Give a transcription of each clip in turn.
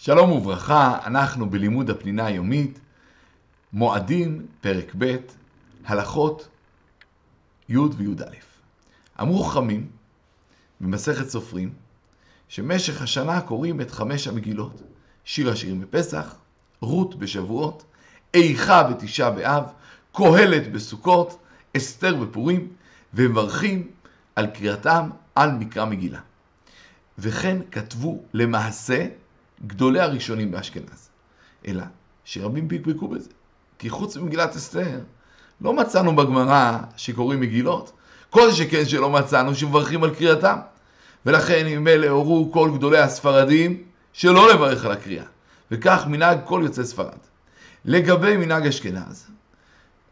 שלום וברכה, אנחנו בלימוד הפנינה היומית, מועדים, פרק ב', הלכות י' וי"א. אמרו חכמים במסכת סופרים, שמשך השנה קוראים את חמש המגילות, שיר השירים בפסח, רות בשבועות, איכה בתשעה באב, קהלת בסוכות, אסתר בפורים, ומברכים על קריאתם על מקרא מגילה. וכן כתבו למעשה גדולי הראשונים באשכנז. אלא שרבים פקפקו בזה. כי חוץ ממגילת אסתר, לא מצאנו בגמרא שקוראים מגילות. כל שכן שלא מצאנו שמברכים על קריאתם. ולכן ממילא הורו כל גדולי הספרדים שלא לברך על הקריאה. וכך מנהג כל יוצאי ספרד. לגבי מנהג אשכנז,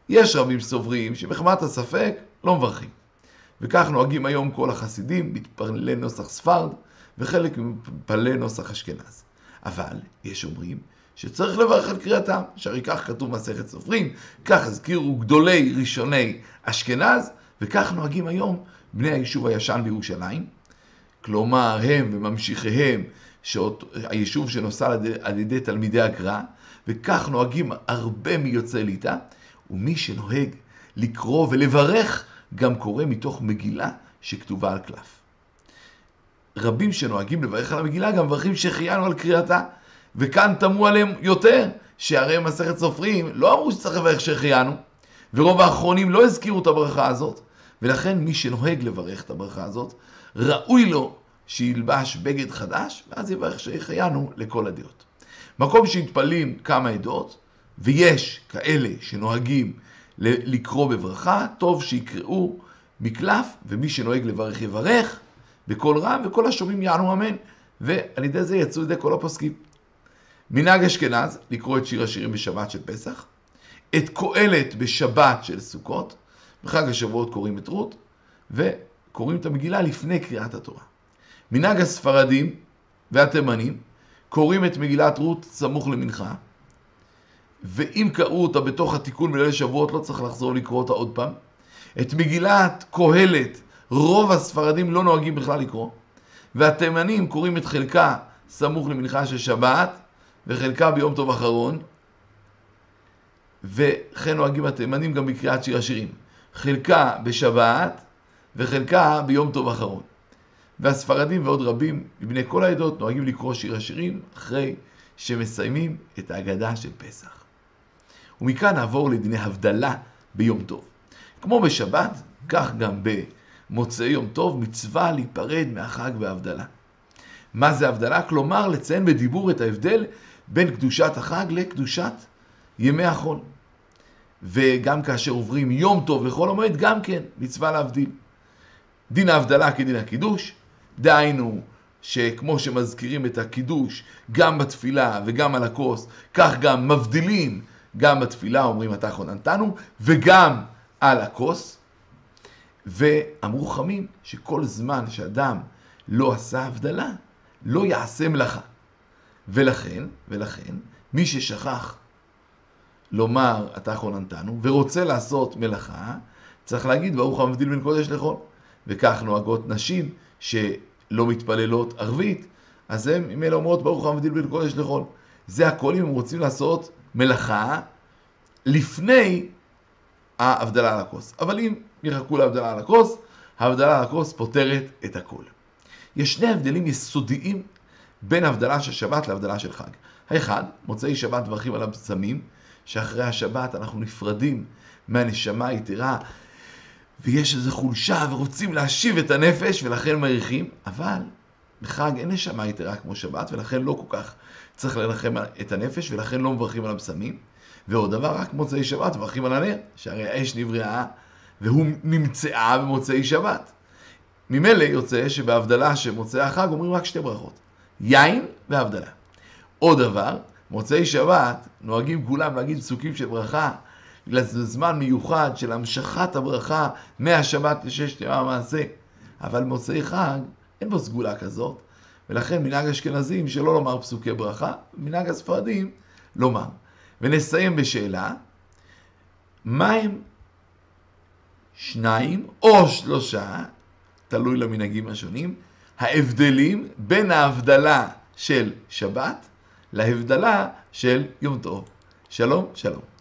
יש רבים סוברים שבחמת הספק לא מברכים. וכך נוהגים היום כל החסידים, מתפללי נוסח ספרד, וחלק מתפללי נוסח אשכנז. אבל יש אומרים שצריך לברך על קריאתם, שהרי כך כתוב מסכת סופרים, כך הזכירו גדולי ראשוני אשכנז, וכך נוהגים היום בני היישוב הישן בירושלים. כלומר, הם וממשיכיהם, היישוב שנוסד על ידי תלמידי הגר"א, וכך נוהגים הרבה מיוצאי ליטא, ומי שנוהג לקרוא ולברך, גם קורא מתוך מגילה שכתובה על קלף. רבים שנוהגים לברך על המגילה גם מברכים שהחיינו על קריאתה. וכאן תמו עליהם יותר, שהרי מסכת סופרים לא אמרו שצריך לברך שהחיינו, ורוב האחרונים לא הזכירו את הברכה הזאת, ולכן מי שנוהג לברך את הברכה הזאת, ראוי לו שילבש בגד חדש, ואז יברך שהחיינו לכל הדעות. מקום שהתפללים כמה עדות, ויש כאלה שנוהגים לקרוא בברכה, טוב שיקראו מקלף, ומי שנוהג לברך יברך, בקול רם, וכל השומעים יענו אמן. ועל ידי זה יצאו ידי כל הפוסקים. מנהג אשכנז, לקרוא את שיר השירים בשבת של פסח, את קהלת בשבת של סוכות, בחג השבועות קוראים את רות, וקוראים את המגילה לפני קריאת התורה. מנהג הספרדים והתימנים, קוראים את מגילת רות סמוך למנחה, ואם קראו אותה בתוך התיקון בליל שבועות, לא צריך לחזור לקרוא אותה עוד פעם. את מגילת קהלת רוב הספרדים לא נוהגים בכלל לקרוא, והתימנים קוראים את חלקה סמוך למנחה של שבת, וחלקה ביום טוב אחרון, וכן נוהגים התימנים גם בקריאת שיר השירים. חלקה בשבת, וחלקה ביום טוב אחרון. והספרדים ועוד רבים מבני כל העדות נוהגים לקרוא שיר השירים אחרי שמסיימים את ההגדה של פסח. ומכאן נעבור לדיני הבדלה ביום טוב. כמו בשבת, כך גם ב... מוצאי יום טוב, מצווה להיפרד מהחג וההבדלה. מה זה הבדלה? כלומר, לציין בדיבור את ההבדל בין קדושת החג לקדושת ימי החול. וגם כאשר עוברים יום טוב לחול המועד, גם כן מצווה להבדיל. דין ההבדלה כדין הקידוש, דהיינו שכמו שמזכירים את הקידוש גם בתפילה וגם על הכוס, כך גם מבדילים גם בתפילה, אומרים אתה חוננתנו, וגם על הכוס. ואמרו חכמים שכל זמן שאדם לא עשה הבדלה, לא יעשה מלאכה. ולכן, ולכן, מי ששכח לומר אתה חוננתנו ורוצה לעשות מלאכה, צריך להגיד ברוך המבדיל בין קודש לחול. וכך נוהגות נשים שלא מתפללות ערבית, אז הן ממילא אומרות ברוך המבדיל בין קודש לחול. זה הכל אם הם רוצים לעשות מלאכה לפני ההבדלה על הכוס. אבל אם יחכו להבדלה על הכוס, ההבדלה על הכוס פותרת את הכל. יש שני הבדלים יסודיים בין הבדלה של שבת להבדלה של חג. האחד, מוצאי שבת דרכים על הבצמים, שאחרי השבת אנחנו נפרדים מהנשמה היתרה, ויש איזו חולשה ורוצים להשיב את הנפש ולכן מריחים, אבל בחג אין נשמה יתרה כמו שבת, ולכן לא כל כך צריך לנחם את הנפש, ולכן לא מברכים על הבשמים. ועוד דבר, רק מוצאי שבת מברכים על הנר, שהרי האש נבראה והוא נמצאה במוצאי שבת. ממילא יוצא שבהבדלה של מוצאי החג אומרים רק שתי ברכות, יין והבדלה. עוד דבר, מוצאי שבת נוהגים כולם להגיד פסוקים של ברכה, זה זמן מיוחד של המשכת הברכה מהשבת לששת ימי המעשה. אבל מוצאי חג אין בו סגולה כזאת, ולכן מנהג אשכנזים שלא לומר פסוקי ברכה, מנהג הספרדים לומר. ונסיים בשאלה, מהם שניים או שלושה, תלוי למנהגים השונים, ההבדלים בין ההבדלה של שבת להבדלה של יום טוב. שלום, שלום.